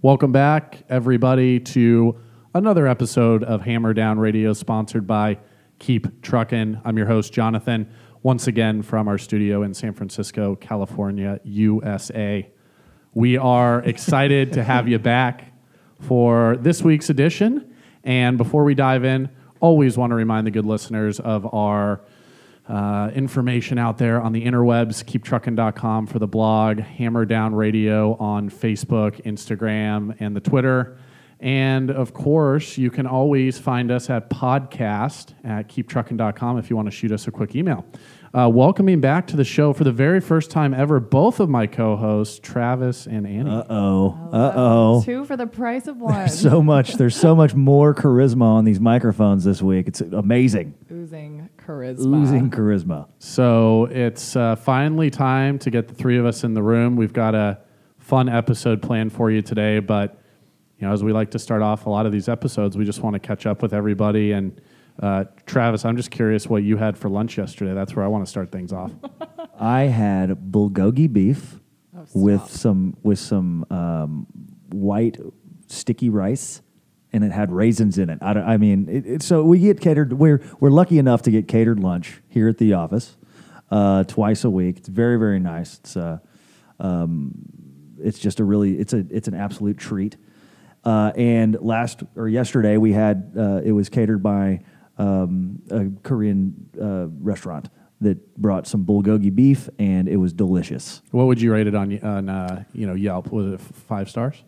Welcome back, everybody, to another episode of Hammer Down Radio, sponsored by Keep Truckin'. I'm your host, Jonathan, once again from our studio in San Francisco, California, USA. We are excited to have you back for this week's edition. And before we dive in, always want to remind the good listeners of our uh, information out there on the interwebs, keeptruckin.com for the blog, Hammer Down Radio on Facebook, Instagram, and the Twitter. And of course, you can always find us at podcast at keeptruckin.com if you want to shoot us a quick email. Uh, welcoming back to the show for the very first time ever, both of my co hosts, Travis and Annie. Uh oh. Uh oh. Two for the price of one. So much. There's so much more charisma on these microphones this week. It's amazing. Oozing charisma. Oozing charisma. So it's uh, finally time to get the three of us in the room. We've got a fun episode planned for you today, but you know, as we like to start off a lot of these episodes, we just want to catch up with everybody. And uh, Travis, I'm just curious what you had for lunch yesterday. That's where I want to start things off. I had bulgogi beef Oh, with some with some um, white sticky rice, and it had raisins in it. I, don't- I mean, it, it, so we get catered. We're we're lucky enough to get catered lunch here at the office uh, twice a week. It's very very nice. It's uh, um, it's just a really it's a it's an absolute treat. Uh, and last or yesterday we had uh, it was catered by um, a Korean uh, restaurant that brought some bulgogi beef and it was delicious. what would you rate it on, on uh, you know, Yelp? Was it five stars?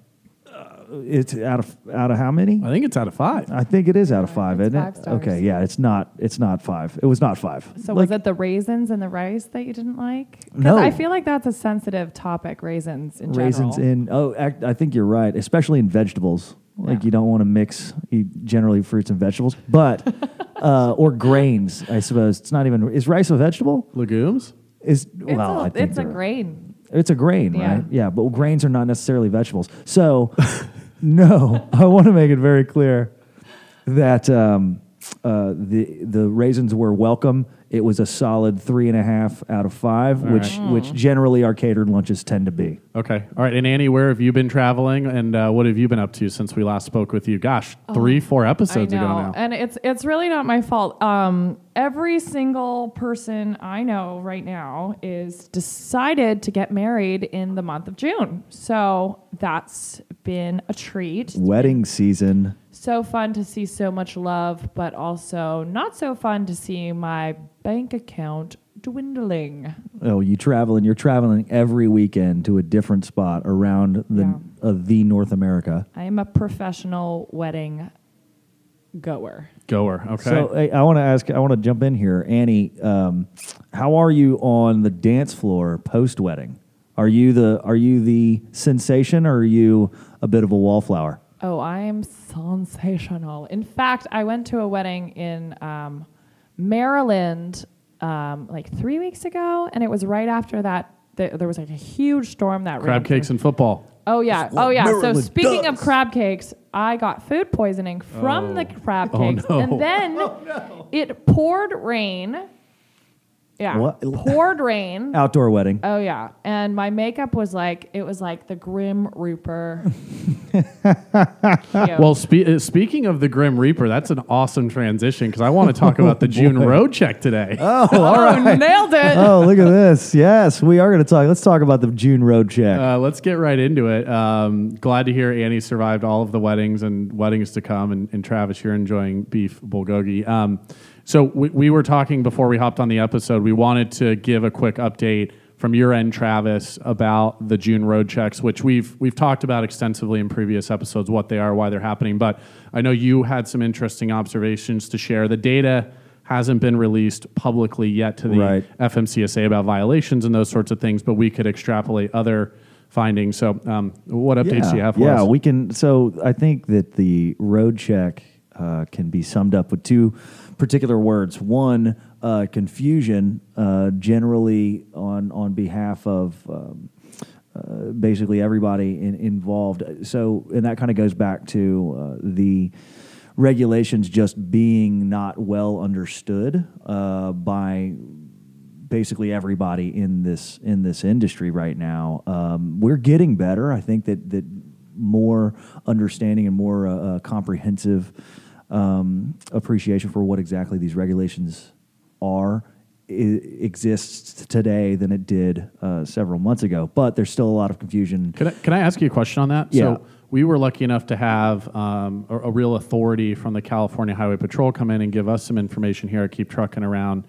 It's out of out of how many? I think it's out of five. I think it is out of five, It's isn't five it? stars. Okay, yeah, it's not. It's not five. It was not five. So Like, was it the raisins and the rice that you didn't like? 'Cause No. I feel like that's a sensitive topic. Raisins in raisins general. in? Oh, act, I think you're right, especially in vegetables. Like Yeah. you don't want to mix you, generally fruits and vegetables, but uh, or grains. I suppose it's not even. Is rice a vegetable? Legumes? Is It's well, a, I think it's a they're- grain. It's a grain, Yeah. right? Yeah, but grains are not necessarily vegetables. So, no, I want to make it very clear that um, uh, the the raisins were welcome. It was a solid three and a half out of five, All which Mm. which generally our catered lunches tend to be. Okay. All right. And Annie, where have you been traveling and uh, what have you been up to since we last spoke with you? Gosh, three, four episodes Oh, I know, ago now. and it's it's really not my fault. Um, every single person I know right now is decided to get married in the month of June. So that's been a treat. Wedding season. so fun to see so much love, but also not so fun to see my bank account dwindling. Oh, you traveling? You're traveling every weekend to a different spot around the Yeah. uh, the North America. I am a professional wedding goer. Goer. Okay. So hey, I want to ask, I want to jump in here, Annie. Um, how are you on the dance floor post wedding? Are you the are you the sensation, or are you a bit of a wallflower? Oh, I am sensational. In fact, I went to a wedding in um, Maryland um, like three weeks ago, and it was right after that. th- There was like a huge storm that Crab ran through- cakes and football. Oh yeah, oh yeah. So Maryland speaking of crab cakes, I got food poisoning from the crab Oh, cakes, no. and then it poured rain. Yeah, What? poured rain. Outdoor wedding. Oh yeah, and my makeup was like it was like the Grim Reaper. Well, spe- uh, speaking of the Grim Reaper, that's an awesome transition because I want to talk about the June road check today. Oh, all oh, nailed it. oh, look at this. Yes, we are going to talk. Let's talk about the June road check. Uh, let's get right into it. Um, glad to hear Annie survived all of the weddings and weddings to come. And, and Travis, you're enjoying beef bulgogi. Um, so we, we were talking before we hopped on the episode. We wanted to give a quick update from your end, Travis, about the June road checks, which we've we've talked about extensively in previous episodes, what they are, why they're happening. But I know you had some interesting observations to share. The data hasn't been released publicly yet to the Right. FMCSA about violations and those sorts of things, but we could extrapolate other findings. So, um, what updates do you have for yeah, us? we can. So I think that the road check uh, can be summed up with two particular words. One, uh, confusion, uh, generally on on behalf of. Um, uh, basically, everybody in, involved. So, and that kind of goes back to uh, the regulations just being not well understood uh, by basically everybody in this in this industry right now. Um, we're getting better. I think that that more understanding and more uh, uh, comprehensive um, appreciation for what exactly these regulations are i- exists today than it did uh, several months ago. But there's still a lot of confusion. Can I, can I ask you a question on that? Yeah. So we were lucky enough to have um, a, a real authority from the California Highway Patrol come in and give us some information here. I keep trucking around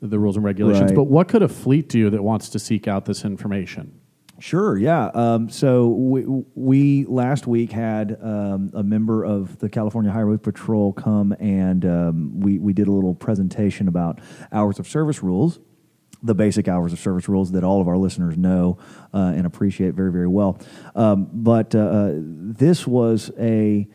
the rules and regulations. Right. But what could a fleet do that wants to seek out this information? Sure, yeah. Um, so we, we last week had um, a member of the California Highway Patrol come and um, we, we did a little presentation about hours of service rules, the basic hours of service rules that all of our listeners know uh, and appreciate very, very well. Um, but uh, uh, this was a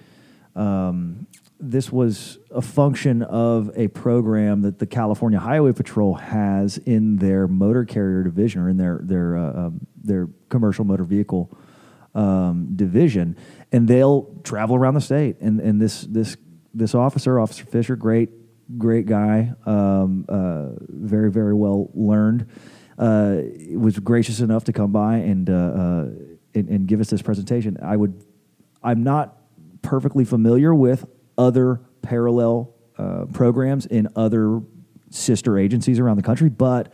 um, this was a function of a program that the California Highway Patrol has in their motor carrier division or in their their uh, um, their commercial motor vehicle um, division, and they'll travel around the state. And and this this this officer, Officer Fisher, great great guy, um, uh, very very well learned, uh, was gracious enough to come by and, uh, uh, and and give us this presentation. I would I'm not perfectly familiar with other parallel uh, programs in other sister agencies around the country, but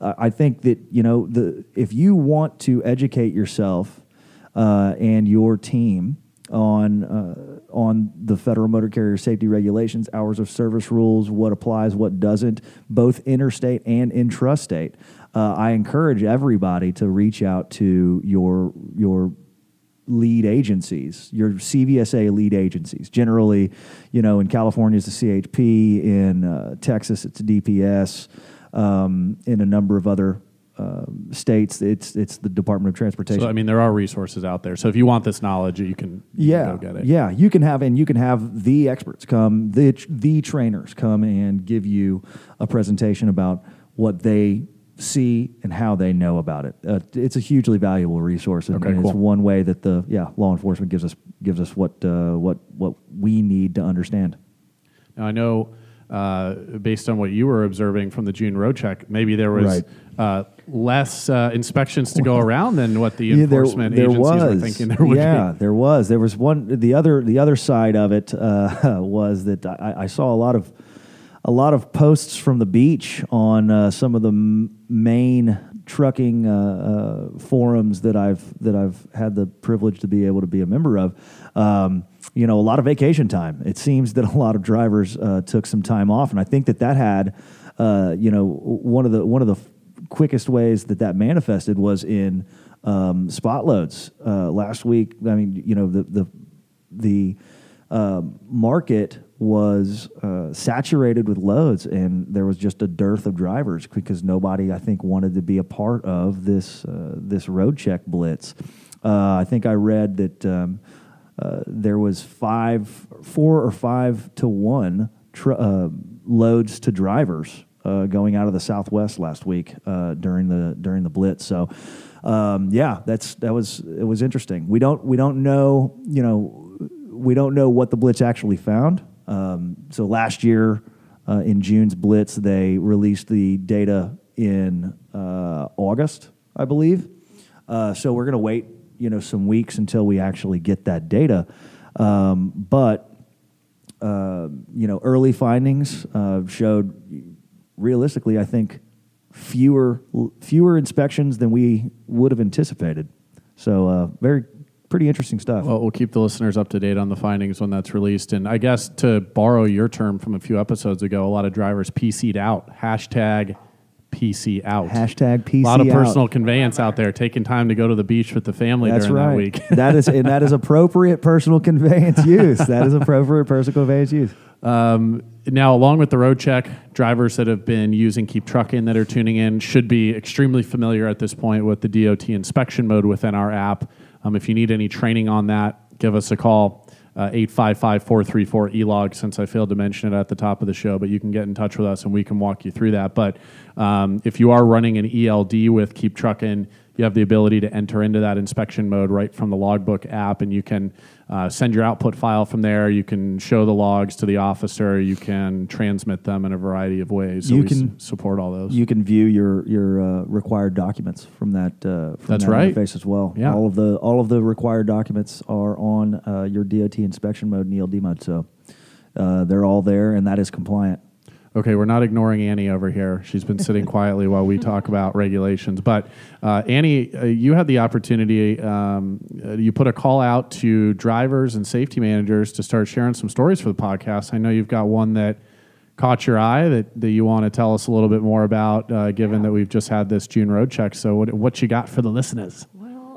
uh, I think that you know the if you want to educate yourself uh, and your team on uh, on the federal motor carrier safety regulations, hours of service rules, what applies, what doesn't, both interstate and intrastate. Uh, I encourage everybody to reach out to your your lead agencies, your CVSA lead agencies. Generally, you know, in California it's the CHP, in uh, Texas it's DPS, um, in a number of other uh, states it's it's the Department of Transportation. So I mean, there are resources out there. So if you want this knowledge, you can you can yeah, go get it. yeah, you can have and you can have the experts come, the the trainers come and give you a presentation about what they see and how they know about it. Uh, it's a hugely valuable resource, and, Okay, and it's one way that the yeah law enforcement gives us gives us what uh, what what we need to understand. Now I know, uh, based on what you were observing from the June road check, maybe there was Right. uh, less uh, inspections to go around than what the Yeah, there- enforcement there agencies were thinking there would be yeah, be. there was. There was one. The other, the other side of it uh, was that I, I saw a lot of, a lot of posts from the beach on uh, some of the m- main trucking uh, uh, forums that I've that I've had the privilege to be able to be a member of. Um, you know, a lot of vacation time. It seems that a lot of drivers uh, took some time off, and I think that that had, uh, you know, one of the one of the quickest ways that that manifested was in um, spot loads. Uh, last week, I mean, you know, the the the market was uh, saturated with loads, and there was just a dearth of drivers because nobody, I think, wanted to be a part of this uh, this road check blitz. Uh, I think I read that um, uh, there was five, four or five to one tr- uh, loads to drivers uh, going out of the Southwest last week during the during the blitz. So, um, yeah, that's that was it was interesting. We don't we don't know you know we don't know what the blitz actually found. Um, so last year uh, in June's blitz, they released the data in uh, August, I believe. Uh, so we're going to wait you know some weeks until we actually get that data. Um, but uh, you know, early findings uh, showed realistically, I think, fewer fewer inspections than we would have anticipated. So, uh, very pretty interesting stuff. Well, we'll keep the listeners up to date on the findings when that's released. And I guess to borrow your term from a few episodes ago, a lot of drivers PC'd out. Hashtag PC out. Hashtag PC A lot of out. personal conveyance out there, taking time to go to the beach with the family That's during right. that week. that is and that is appropriate personal conveyance use. That is appropriate personal conveyance use. Um, now, along with the road check, drivers that have been using Keep Truckin' that are tuning in should be extremely familiar at this point with the DOT inspection mode within our app. Um, if you need any training on that, give us a call. Uh, 855-434 ELOG since I failed to mention it at the top of the show, but you can get in touch with us and we can walk you through that. But um, if you are running an ELD with Keep Truckin', you have the ability to enter into that inspection mode right from the logbook app, and you can uh, send your output file from there. You can show the logs to the officer. You can transmit them in a variety of ways. So You we can- s- support all those. You can view your your uh, required documents from that. Uh, from That's that right. Interface as well. Yeah. All of the all of the required documents are on uh, your DOT inspection mode and ELD mode. So uh, they're all there, and that is compliant. Okay, we're not ignoring Annie over here. She's been sitting quietly while we talk about regulations. But uh, Annie, uh, you had the opportunity. Um, uh, you put a call out to drivers and safety managers to start sharing some stories for the podcast. I know you've got one that caught your eye that, that you want to tell us a little bit more about, uh, given that we've just had this June road check. So, what, what you got for the listeners?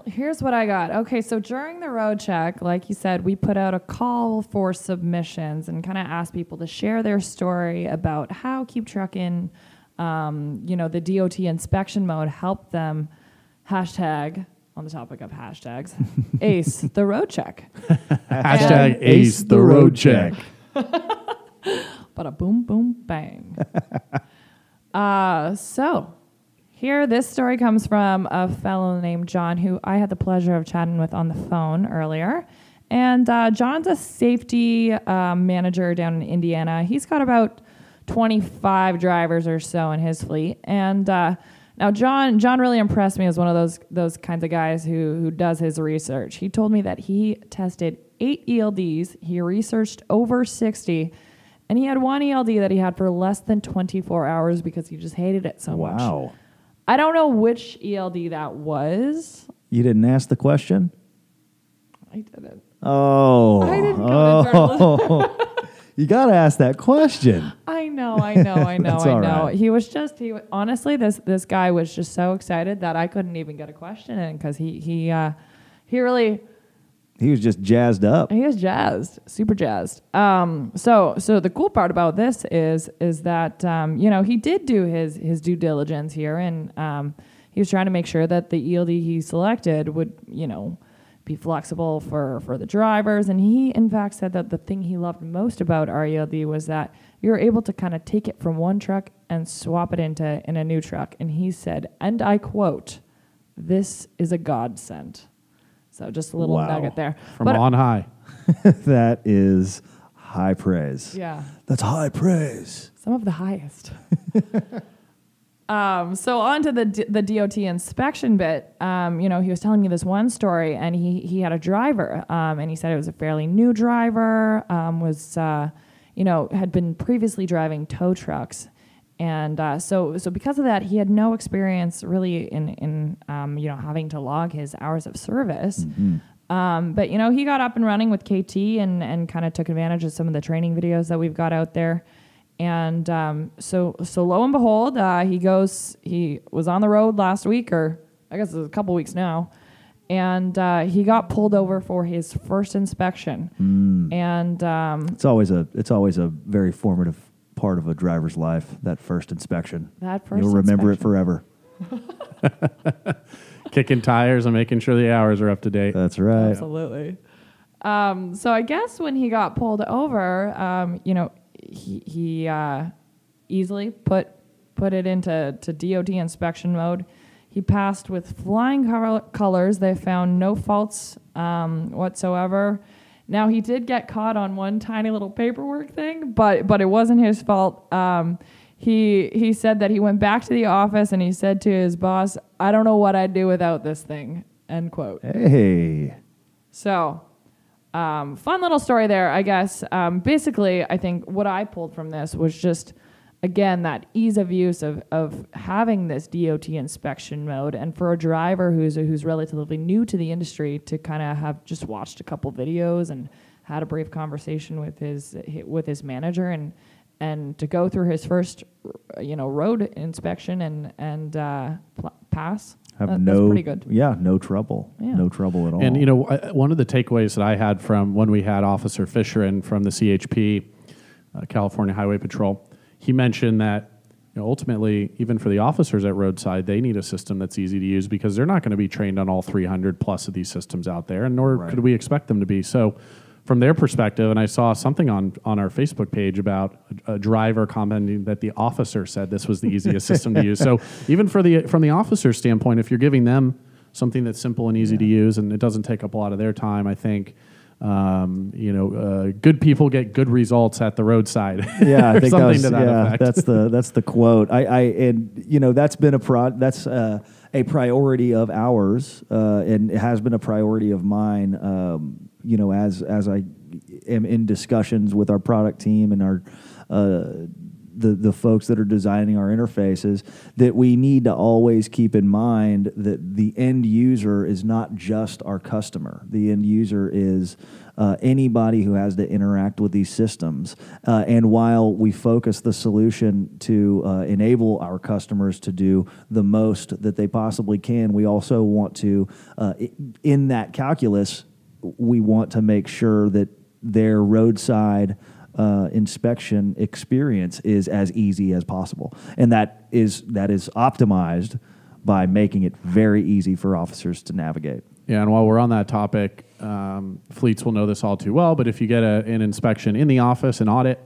Well, here's what I got. Okay, so during the road check, like you said, we put out a call for submissions and kind of asked people to share their story about how Keep Truckin', um, you know, the DOT inspection mode helped them. Hashtag on the topic of hashtags, ace the road check. Hashtag ace the road check. But a boom, boom, bang. uh, so here, this story comes from a fellow named John, who I had the pleasure of chatting with on the phone earlier. And uh, John's a safety uh, manager down in Indiana. He's got about 25 drivers or so in his fleet. And uh, now John, John really impressed me as one of those those kinds of guys who who does his research. He told me that he tested eight ELDs. He researched over 60 and he had one ELD that he had for less than 24 hours because he just hated it so much. Wow. I don't know which ELD that was. You didn't ask the question. I didn't. Oh. I didn't oh. you got to ask that question. I know, I know, I know, I know. right. He was just he honestly this this guy was just so excited that I couldn't even get a question in because he he uh, he really He was just jazzed up. He was jazzed, super jazzed. Um, so so the cool part about this is is that um, you know he did do his his due diligence here, and um, he was trying to make sure that the ELD he selected would you know be flexible for for the drivers. And he in fact said that the thing he loved most about our ELD was that you're able to kind of take it from one truck and swap it into in a new truck. And he said, and I quote, "This is a godsend." So just a little Wow. nugget there. From But- on high. that is high praise. Yeah, That's high praise. some of the highest. um, so on to the D- the DOT inspection bit. Um, you know, he was telling me this one story, and he he had a driver, um, and he said it was a fairly new driver. Um, was uh, you know had been previously driving tow trucks, and uh, so so because of that, he had no experience really in in um, you know having to log his hours of service. Um, but you know, he got up and running with KT and and kind of took advantage of some of the training videos that we've got out there. And um, so so lo and behold, uh, he goes. He was on the road last week, or I guess it was a couple weeks now, and uh, he got pulled over for his first inspection. And um, It's always a it's always a very formative part of a driver's life. That first inspection. that first You'll remember it forever. Kicking tires and making sure the hours are up to date. That's right. Absolutely. Um, so I guess when he got pulled over, um, you know, he, he uh, easily put put it into to DOT inspection mode. He passed with flying colors. They found no faults um, whatsoever. Now he did get caught on one tiny little paperwork thing, but but it wasn't his fault. Um, he he said that he went back to the office and he said to his boss, "I don't know what I'd do without this thing." End quote. Hey. So, um, fun little story there, I guess. Um, basically, I think what I pulled from this was just, again, that ease of use of, of having this DOT inspection mode. And for a driver who's, who's relatively new to the industry to kind of have just watched a couple videos and had a brief conversation with his, with his manager and, and to go through his first, you know, road inspection and, and uh, pl- pass. Have that- no that's pretty good. Yeah, no trouble. Yeah. No trouble at all. And you know, one of the takeaways that I had from when we had Officer Fisher in from the CHP, uh, California Highway Patrol, he mentioned that you know, ultimately, even for the officers at roadside, they need a system that's easy to use because they're not going to be trained on all 300 plus of these systems out there, and nor Right. could we expect them to be. So, from their perspective, and I saw something on on our Facebook page about a, a driver commenting that the officer said this was the easiest system to use. So even for the from the officer standpoint, if you're giving them something that's simple and easy to use and it doesn't take up a lot of their time, I think. Um, you know, uh, good people get good results at the roadside. yeah, I think that was, to that yeah, effect. that's the that's the quote. I, I and you know that's been a pro that's uh, a priority of ours, uh, and it has been a priority of mine. Um, you know, as as I am in discussions with our product team and our uh, the the folks that are designing our interfaces, that we need to always keep in mind that the end user is not just our customer. The end user is uh, anybody who has to interact with these systems. Uh, and while we focus the solution to uh, enable our customers to do the most that they possibly can, we also want to, uh, in that calculus, we want to make sure that their roadside uh, inspection experience is as easy as possible, and that is that is optimized by making it very easy for officers to navigate. Yeah, and while we're on that topic, um, fleets will know this all too well. But if you get a, an inspection in the office, an audit,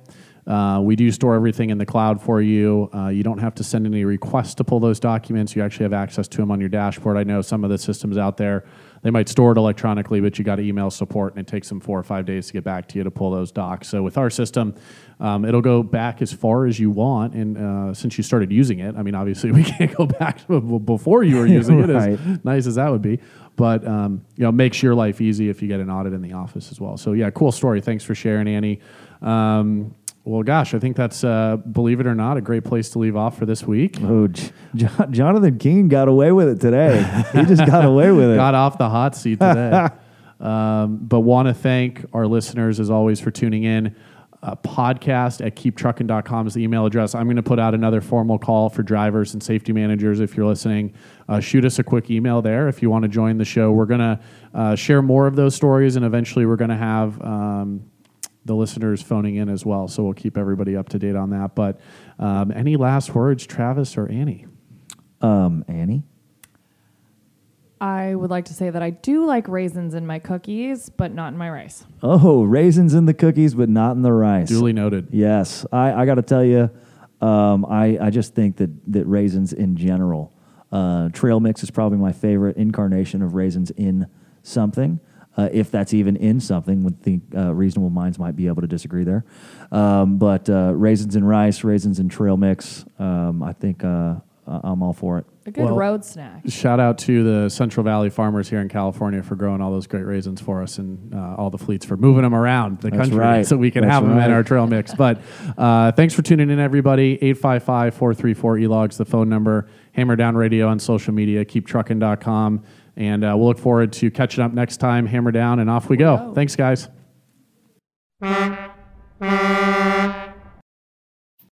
uh, we do store everything in the cloud for you. Uh, you don't have to send any requests to pull those documents. You actually have access to them on your dashboard. I know some of the systems out there, they might store it electronically, but you got to email support, and it takes them four or five days to get back to you to pull those docs. So with our system, um, it'll go back as far as you want. And uh, since you started using it, I mean, obviously we can't go back before you were using it, as nice as that would be. But um, you know, makes your life easy if you get an audit in the office as well. So yeah, cool story. Thanks for sharing, Annie. Um, well, gosh, I think that's uh, believe it or not a great place to leave off for this week. Oh, J- Jo- Jonathan King got away with it today. he just got away with it. Got off the hot seat today. um, but want to thank our listeners as always for tuning in. Uh, podcast at keeptruckin.com is the email address. I'm going to put out another formal call for drivers and safety managers. If you're listening, uh, shoot us a quick email there if you want to join the show. We're going to uh, share more of those stories, and eventually we're going to have um, the listeners phoning in as well. So we'll keep everybody up to date on that. But um, any last words, Travis or Annie? Um, Annie. I would like to say that I do like raisins in my cookies, but not in my rice. Oh, raisins in the cookies, but not in the rice. Duly noted. Yes, I, I got to tell you, um, I, I just think that, that raisins in general, uh, trail mix is probably my favorite incarnation of raisins in something. Uh, if that's even in something, would think uh, reasonable minds might be able to disagree there. Um, but uh, raisins and rice, raisins and trail mix, um, I think uh, I- I'm all for it. A good Well- road snack. Shout out to the Central Valley farmers here in California for growing all those great raisins for us, and uh, all the fleets for moving them around the That's country right. so we can That's have them in our trail mix. But uh, thanks for tuning in, everybody. 855 434 elogs, the phone number. Hammer Down Radio on social media. KeepTruckin.com. And uh, we'll look forward to catching up next time. Hammer down and off we go. Thanks, guys.